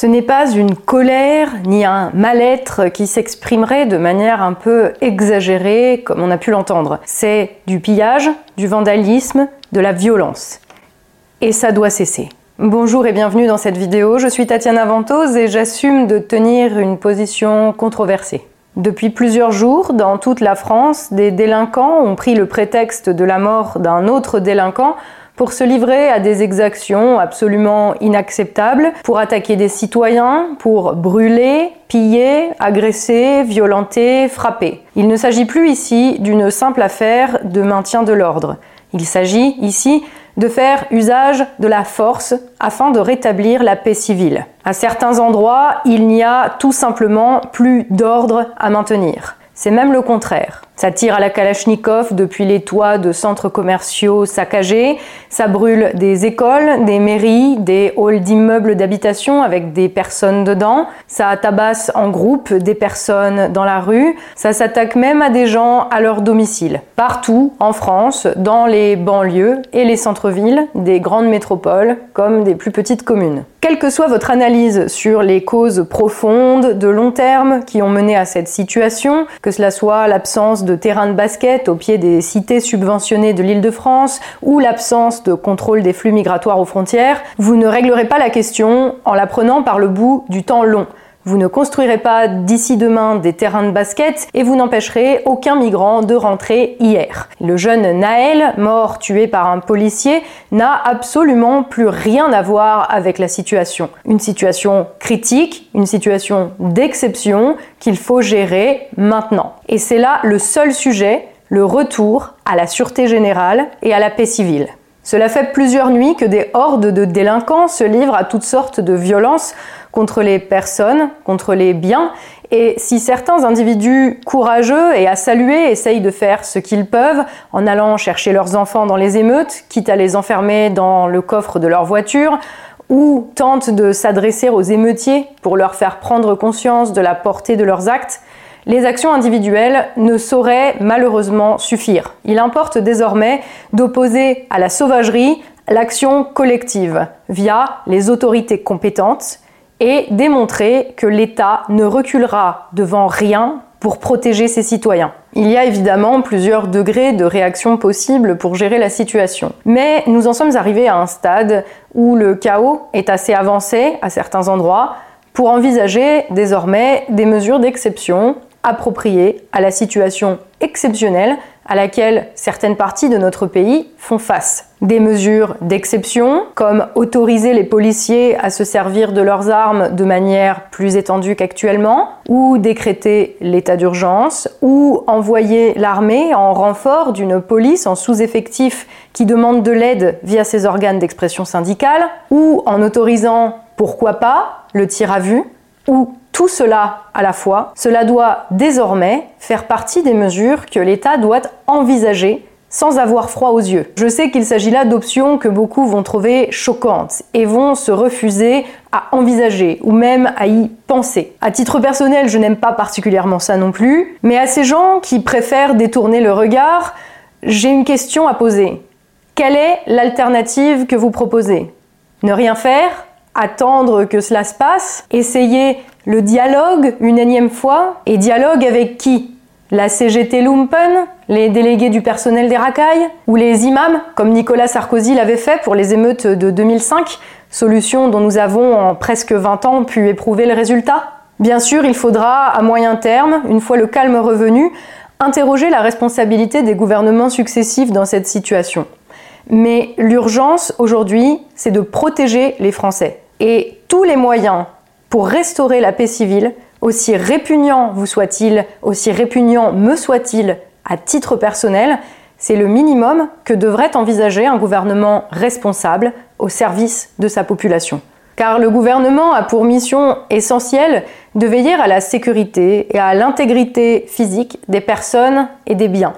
Ce n'est pas une colère ni un mal-être qui s'exprimerait de manière un peu exagérée comme on a pu l'entendre. C'est du pillage, du vandalisme, de la violence. Et ça doit cesser. Bonjour et bienvenue dans cette vidéo, je suis Tatiana Ventose et j'assume de tenir une position controversée. Depuis plusieurs jours, dans toute la France, des délinquants ont pris le prétexte de la mort d'un autre délinquant pour se livrer à des exactions absolument inacceptables, pour attaquer des citoyens, pour brûler, piller, agresser, violenter, frapper. Il ne s'agit plus ici d'une simple affaire de maintien de l'ordre. Il s'agit ici de faire usage de la force afin de rétablir la paix civile. À certains endroits, il n'y a tout simplement plus d'ordre à maintenir. C'est même le contraire. Ça tire à la Kalachnikov depuis les toits de centres commerciaux saccagés, ça brûle des écoles, des mairies, des halls d'immeubles d'habitation avec des personnes dedans, ça tabasse en groupe des personnes dans la rue, ça s'attaque même à des gens à leur domicile. Partout en France, dans les banlieues et les centres-villes des grandes métropoles comme des plus petites communes. Quelle que soit votre analyse sur les causes profondes, de long terme qui ont mené à cette situation, que cela soit l'absence de terrain de basket au pied des cités subventionnées de l'île de France ou l'absence de contrôle des flux migratoires aux frontières, vous ne réglerez pas la question en la prenant par le bout du temps long. Vous ne construirez pas d'ici demain des terrains de basket et vous n'empêcherez aucun migrant de rentrer hier. Le jeune Naël, mort tué par un policier, n'a absolument plus rien à voir avec la situation. Une situation critique, une situation d'exception qu'il faut gérer maintenant. Et c'est là le seul sujet, le retour à la sûreté générale et à la paix civile. Cela fait plusieurs nuits que des hordes de délinquants se livrent à toutes sortes de violences contre les personnes, contre les biens. Et si certains individus courageux et à saluer essayent de faire ce qu'ils peuvent en allant chercher leurs enfants dans les émeutes, quitte à les enfermer dans le coffre de leur voiture, ou tentent de s'adresser aux émeutiers pour leur faire prendre conscience de la portée de leurs actes, les actions individuelles ne sauraient malheureusement suffire. Il importe désormais d'opposer à la sauvagerie l'action collective via les autorités compétentes et démontrer que l'État ne reculera devant rien pour protéger ses citoyens. Il y a évidemment plusieurs degrés de réaction possibles pour gérer la situation. Mais nous en sommes arrivés à un stade où le chaos est assez avancé à certains endroits pour envisager désormais des mesures d'exception appropriées à la situation exceptionnelle à laquelle certaines parties de notre pays font face. Des mesures d'exception, comme autoriser les policiers à se servir de leurs armes de manière plus étendue qu'actuellement, ou décréter l'état d'urgence, ou envoyer l'armée en renfort d'une police en sous-effectif qui demande de l'aide via ses organes d'expression syndicale, ou en autorisant, pourquoi pas, le tir à vue, ou tout cela à la fois, cela doit désormais faire partie des mesures que l'État doit envisager sans avoir froid aux yeux. Je sais qu'il s'agit là d'options que beaucoup vont trouver choquantes et vont se refuser à envisager ou même à y penser. À titre personnel, je n'aime pas particulièrement ça non plus, mais à ces gens qui préfèrent détourner le regard, j'ai une question à poser. Quelle est l'alternative que vous proposez? Ne rien faire? Attendre que cela se passe Essayer le dialogue une énième fois Et dialogue avec qui? La CGT Lumpen Les délégués du personnel des racailles Ou les imams, comme Nicolas Sarkozy l'avait fait pour les émeutes de 2005 Solution dont nous avons en presque 20 ans pu éprouver le résultat? Bien sûr, il faudra, à moyen terme, une fois le calme revenu, interroger la responsabilité des gouvernements successifs dans cette situation. Mais l'urgence aujourd'hui, c'est de protéger les Français. Et tous les moyens pour restaurer la paix civile, aussi répugnant vous soit-il, aussi répugnant me soit-il à titre personnel, c'est le minimum que devrait envisager un gouvernement responsable au service de sa population. Car le gouvernement a pour mission essentielle de veiller à la sécurité et à l'intégrité physique des personnes et des biens.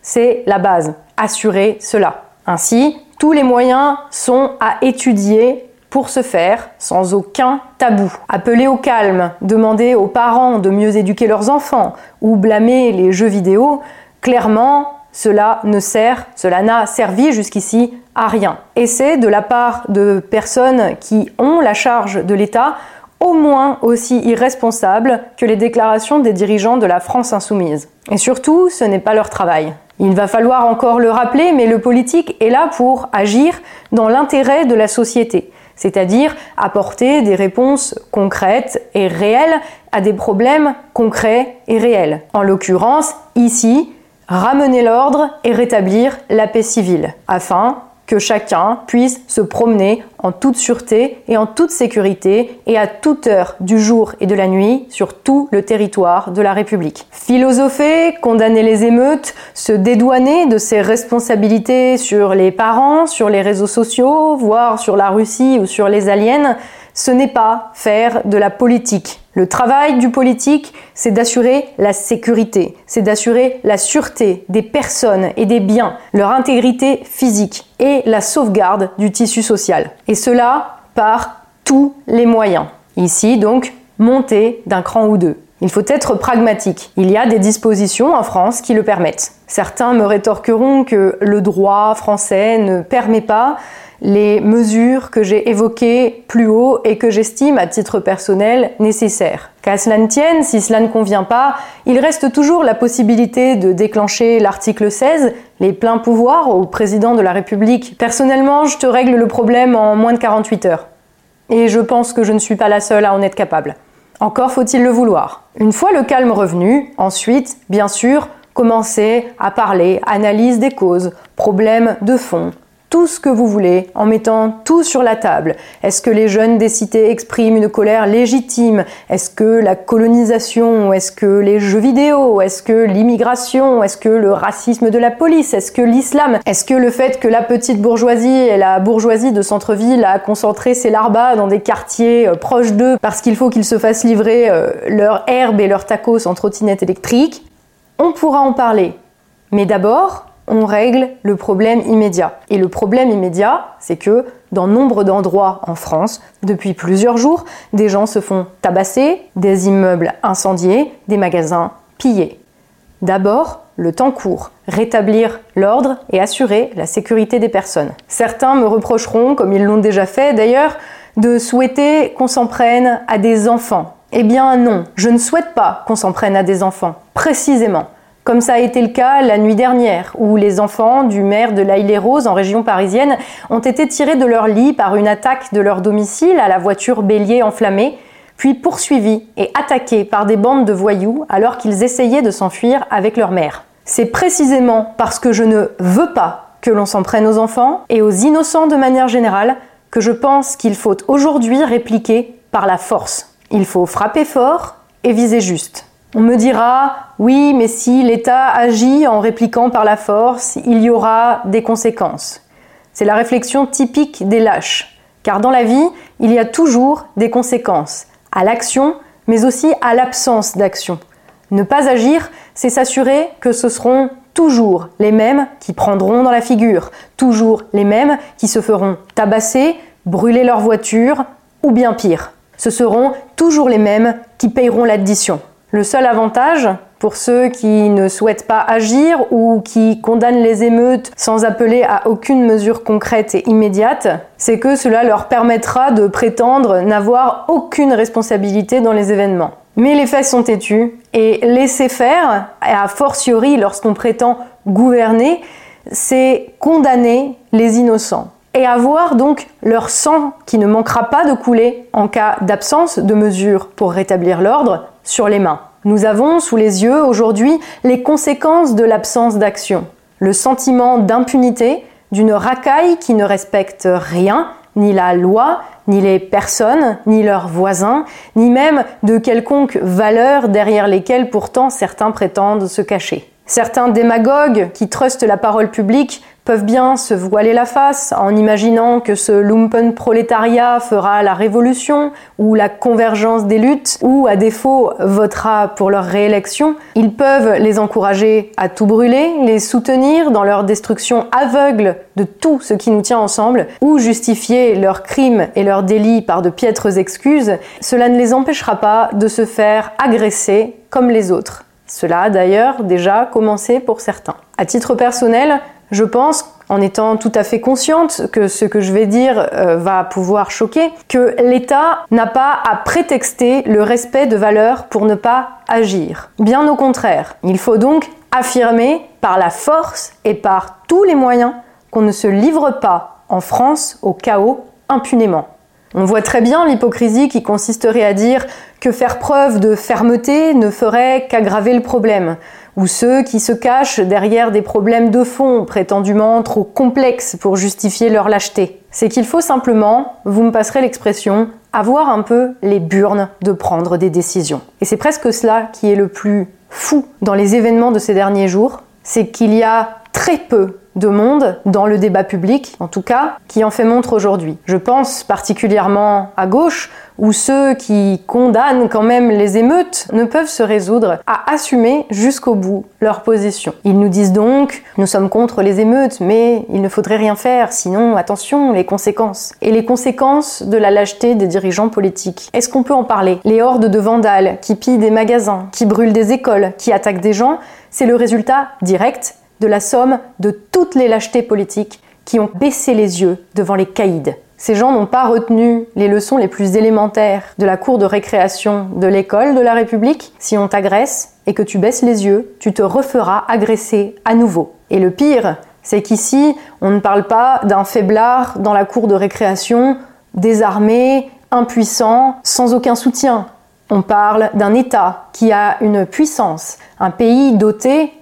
C'est la base, assurer cela. Ainsi, tous les moyens sont à étudier pour ce faire, sans aucun tabou. Appeler au calme, demander aux parents de mieux éduquer leurs enfants ou blâmer les jeux vidéo, clairement, cela ne sert, cela n'a servi jusqu'ici à rien. Et c'est de la part de personnes qui ont la charge de l'État au moins aussi irresponsables que les déclarations des dirigeants de la France insoumise. Et surtout, ce n'est pas leur travail. Il va falloir encore le rappeler, mais le politique est là pour agir dans l'intérêt de la société, c'est-à-dire apporter des réponses concrètes et réelles à des problèmes concrets et réels. En l'occurrence, ici, ramener l'ordre et rétablir la paix civile, afin que chacun puisse se promener en toute sûreté et en toute sécurité et à toute heure du jour et de la nuit sur tout le territoire de la République. Philosopher, condamner les émeutes, se dédouaner de ses responsabilités sur les parents, sur les réseaux sociaux, voire sur la Russie ou sur les aliens, ce n'est pas faire de la politique. Le travail du politique, c'est d'assurer la sécurité, c'est d'assurer la sûreté des personnes et des biens, leur intégrité physique et la sauvegarde du tissu social. Et cela par tous les moyens. Ici, donc, monter d'un cran ou deux. Il faut être pragmatique. Il y a des dispositions en France qui le permettent. Certains me rétorqueront que le droit français ne permet pas les mesures que j'ai évoquées plus haut et que j'estime à titre personnel nécessaires. Qu'à cela ne tienne, si cela ne convient pas, il reste toujours la possibilité de déclencher l'article 16, les pleins pouvoirs au président de la République. Personnellement, je te règle le problème en moins de 48 heures. Et je pense que je ne suis pas la seule à en être capable. Encore faut-il le vouloir. Une fois le calme revenu, ensuite, bien sûr, commencer à parler, analyse des causes, problèmes de fond, tout ce que vous voulez en mettant tout sur la table. Est-ce que les jeunes des cités expriment une colère légitime? Est-ce que la colonisation? Est-ce que les jeux vidéo? Est-ce que l'immigration? Est-ce que le racisme de la police? Est-ce que l'islam? Est-ce que le fait que la petite bourgeoisie et la bourgeoisie de centre-ville a concentré ses larbas dans des quartiers euh, proches d'eux parce qu'il faut qu'ils se fassent livrer euh, leur herbe et leurs tacos en trottinette électrique On pourra en parler. Mais d'abord, on règle le problème immédiat. Et le problème immédiat, c'est que dans nombre d'endroits en France, depuis plusieurs jours, des gens se font tabasser, des immeubles incendiés, des magasins pillés. D'abord, le temps court, rétablir l'ordre et assurer la sécurité des personnes. Certains me reprocheront, comme ils l'ont déjà fait d'ailleurs, de souhaiter qu'on s'en prenne à des enfants. Eh bien non, je ne souhaite pas qu'on s'en prenne à des enfants, précisément comme ça a été le cas la nuit dernière, où les enfants du maire de l'Aille-les-Roses en région parisienne ont été tirés de leur lit par une attaque de leur domicile à la voiture bélier enflammée, puis poursuivis et attaqués par des bandes de voyous alors qu'ils essayaient de s'enfuir avec leur mère. C'est précisément parce que je ne veux pas que l'on s'en prenne aux enfants et aux innocents de manière générale que je pense qu'il faut aujourd'hui répliquer par la force. Il faut frapper fort et viser juste. On me dira, oui, mais si l'État agit en répliquant par la force, il y aura des conséquences. C'est la réflexion typique des lâches, car dans la vie, il y a toujours des conséquences, à l'action, mais aussi à l'absence d'action. Ne pas agir, c'est s'assurer que ce seront toujours les mêmes qui prendront dans la figure, toujours les mêmes qui se feront tabasser, brûler leur voiture, ou bien pire. Ce seront toujours les mêmes qui payeront l'addition. Le seul avantage pour ceux qui ne souhaitent pas agir ou qui condamnent les émeutes sans appeler à aucune mesure concrète et immédiate, c'est que cela leur permettra de prétendre n'avoir aucune responsabilité dans les événements. Mais les faits sont têtus et laisser faire, et a fortiori lorsqu'on prétend gouverner, c'est condamner les innocents et avoir donc leur sang qui ne manquera pas de couler en cas d'absence de mesures pour rétablir l'ordre sur les mains. Nous avons sous les yeux aujourd'hui les conséquences de l'absence d'action, le sentiment d'impunité d'une racaille qui ne respecte rien, ni la loi, ni les personnes, ni leurs voisins, ni même de quelconques valeurs derrière lesquelles pourtant certains prétendent se cacher. Certains démagogues qui trustent la parole publique peuvent bien se voiler la face en imaginant que ce lumpen prolétariat fera la révolution ou la convergence des luttes ou à défaut votera pour leur réélection. Ils peuvent les encourager à tout brûler, les soutenir dans leur destruction aveugle de tout ce qui nous tient ensemble ou justifier leurs crimes et leurs délits par de piètres excuses. Cela ne les empêchera pas de se faire agresser comme les autres. Cela a d'ailleurs déjà commencé pour certains. À titre personnel, je pense en étant tout à fait consciente que ce que je vais dire euh, va pouvoir choquer, que l'État n'a pas à prétexter le respect de valeurs pour ne pas agir. Bien au contraire, il faut donc affirmer par la force et par tous les moyens qu'on ne se livre pas en France au chaos impunément. On voit très bien l'hypocrisie qui consisterait à dire que faire preuve de fermeté ne ferait qu'aggraver le problème, ou ceux qui se cachent derrière des problèmes de fond prétendument trop complexes pour justifier leur lâcheté. C'est qu'il faut simplement, vous me passerez l'expression, avoir un peu les burnes de prendre des décisions. Et c'est presque cela qui est le plus fou dans les événements de ces derniers jours, c'est qu'il y a très peu de monde dans le débat public, en tout cas, qui en fait montre aujourd'hui. Je pense particulièrement à gauche, où ceux qui condamnent quand même les émeutes ne peuvent se résoudre à assumer jusqu'au bout leur position. Ils nous disent donc, nous sommes contre les émeutes, mais il ne faudrait rien faire, sinon attention, les conséquences. Et les conséquences de la lâcheté des dirigeants politiques. Est-ce qu'on peut en parler? Les hordes de vandales qui pillent des magasins, qui brûlent des écoles, qui attaquent des gens, c'est le résultat direct de la somme de toutes les lâchetés politiques qui ont baissé les yeux devant les caïds. Ces gens n'ont pas retenu les leçons les plus élémentaires de la cour de récréation de l'école de la République. Si on t'agresse et que tu baisses les yeux, tu te referas agresser à nouveau. Et le pire, c'est qu'ici, on ne parle pas d'un faiblard dans la cour de récréation, désarmé, impuissant, sans aucun soutien. On parle d'un État qui a une puissance, un pays doté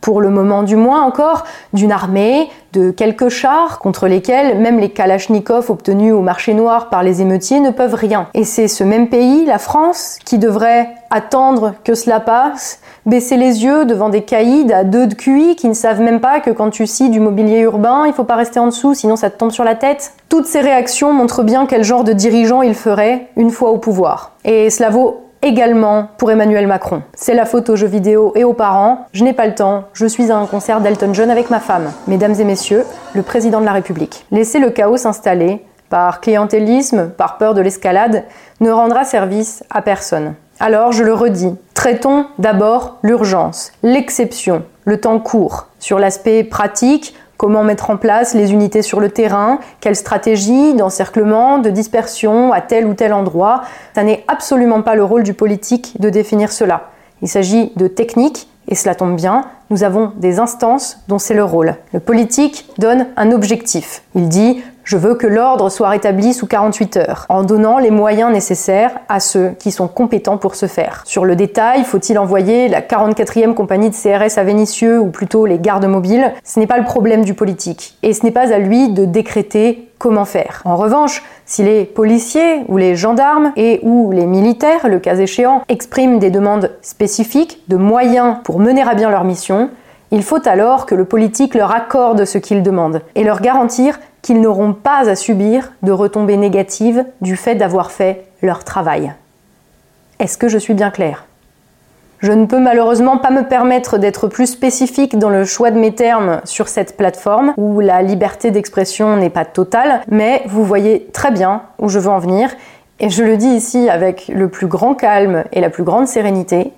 pour le moment du moins encore, d'une armée, de quelques chars contre lesquels même les kalachnikovs obtenus au marché noir par les émeutiers ne peuvent rien. Et c'est ce même pays, la France, qui devrait attendre que cela passe, baisser les yeux devant des caïds à deux de QI qui ne savent même pas que quand tu scies du mobilier urbain, il faut pas rester en dessous, sinon ça te tombe sur la tête. Toutes ces réactions montrent bien quel genre de dirigeant il ferait une fois au pouvoir. Et cela vaut également pour Emmanuel Macron. C'est la faute aux jeux vidéo et aux parents. Je n'ai pas le temps, je suis à un concert d'Elton John avec ma femme. Mesdames et messieurs, le président de la République. Laisser le chaos s'installer, par clientélisme, par peur de l'escalade, ne rendra service à personne. Alors, je le redis, traitons d'abord l'urgence, l'exception, le temps court. Sur l'aspect pratique, Comment mettre en place les unités sur le terrain? Quelle stratégie d'encerclement, de dispersion à tel ou tel endroit? Ça n'est absolument pas le rôle du politique de définir cela. Il s'agit de techniques, et cela tombe bien, nous avons des instances dont c'est le rôle. Le politique donne un objectif. Il dit je veux que l'ordre soit rétabli sous 48 heures, en donnant les moyens nécessaires à ceux qui sont compétents pour ce faire. Sur le détail, faut-il envoyer la 44e compagnie de CRS à Vénissieux ou plutôt les gardes mobiles? Ce n'est pas le problème du politique, et ce n'est pas à lui de décréter comment faire. En revanche, si les policiers ou les gendarmes et ou les militaires, le cas échéant, expriment des demandes spécifiques de moyens pour mener à bien leur mission, il faut alors que le politique leur accorde ce qu'ils demandent et leur garantir qu'ils n'auront pas à subir de retombées négatives du fait d'avoir fait leur travail. Est-ce que je suis bien claire Je ne peux malheureusement pas me permettre d'être plus spécifique dans le choix de mes termes sur cette plateforme où la liberté d'expression n'est pas totale, mais vous voyez très bien où je veux en venir et je le dis ici avec le plus grand calme et la plus grande sérénité,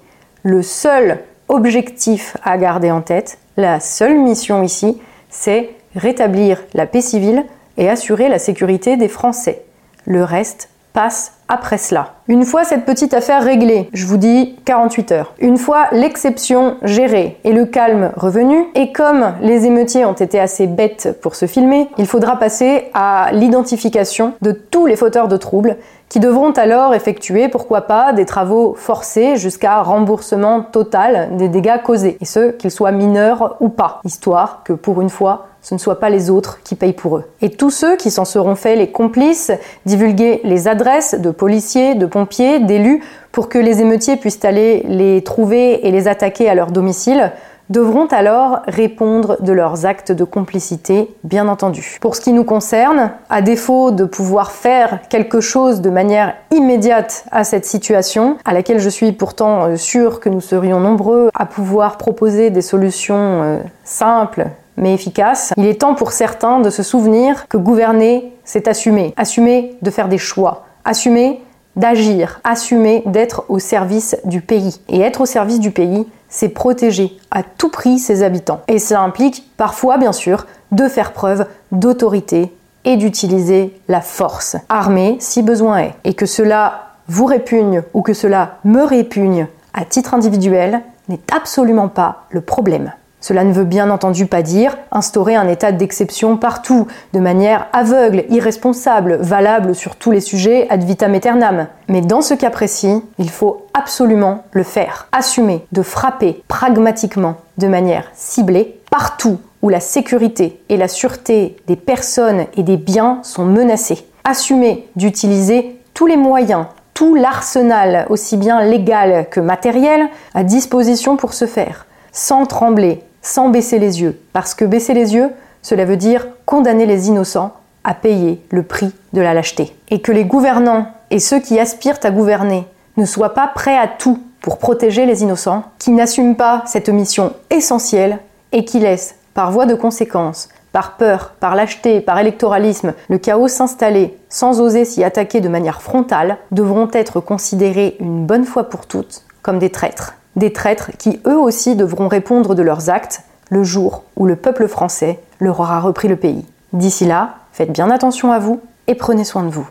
le seul objectif à garder en tête, la seule mission ici, c'est rétablir la paix civile et assurer la sécurité des Français. Le reste passe après cela. Une fois cette petite affaire réglée, je vous dis 48 heures, une fois l'exception gérée et le calme revenu, et comme les émeutiers ont été assez bêtes pour se filmer, il faudra passer à l'identification de tous les fauteurs de troubles qui devront alors effectuer, pourquoi pas, des travaux forcés jusqu'à remboursement total des dégâts causés, et ce, qu'ils soient mineurs ou pas, histoire que pour une fois, ce ne soit pas les autres qui payent pour eux. Et tous ceux qui s'en seront faits les complices, divulguer les adresses de policiers, de pompiers, d'élus, pour que les émeutiers puissent aller les trouver et les attaquer à leur domicile, devront alors répondre de leurs actes de complicité, bien entendu. Pour ce qui nous concerne, à défaut de pouvoir faire quelque chose de manière immédiate à cette situation, à laquelle je suis pourtant euh, sûre que nous serions nombreux à pouvoir proposer des solutions euh, simples mais efficace. Il est temps pour certains de se souvenir que gouverner, c'est assumer. Assumer de faire des choix. Assumer d'agir. Assumer d'être au service du pays. Et être au service du pays, c'est protéger à tout prix ses habitants. Et cela implique parfois, bien sûr, de faire preuve d'autorité et d'utiliser la force armée si besoin est. Et que cela vous répugne ou que cela me répugne à titre individuel n'est absolument pas le problème. Cela ne veut bien entendu pas dire instaurer un état d'exception partout, de manière aveugle, irresponsable, valable sur tous les sujets ad vitam aeternam. Mais dans ce cas précis, il faut absolument le faire. Assumer de frapper pragmatiquement, de manière ciblée, partout où la sécurité et la sûreté des personnes et des biens sont menacées. Assumer d'utiliser tous les moyens, tout l'arsenal, aussi bien légal que matériel, à disposition pour ce faire, sans trembler, sans baisser les yeux. Parce que baisser les yeux, cela veut dire condamner les innocents à payer le prix de la lâcheté. Et que les gouvernants et ceux qui aspirent à gouverner ne soient pas prêts à tout pour protéger les innocents, qui n'assument pas cette mission essentielle et qui laissent, par voie de conséquence, par peur, par lâcheté, par électoralisme, le chaos s'installer sans oser s'y attaquer de manière frontale, devront être considérés une bonne fois pour toutes comme des traîtres des traîtres qui eux aussi devront répondre de leurs actes le jour où le peuple français leur aura repris le pays. D'ici là, faites bien attention à vous et prenez soin de vous.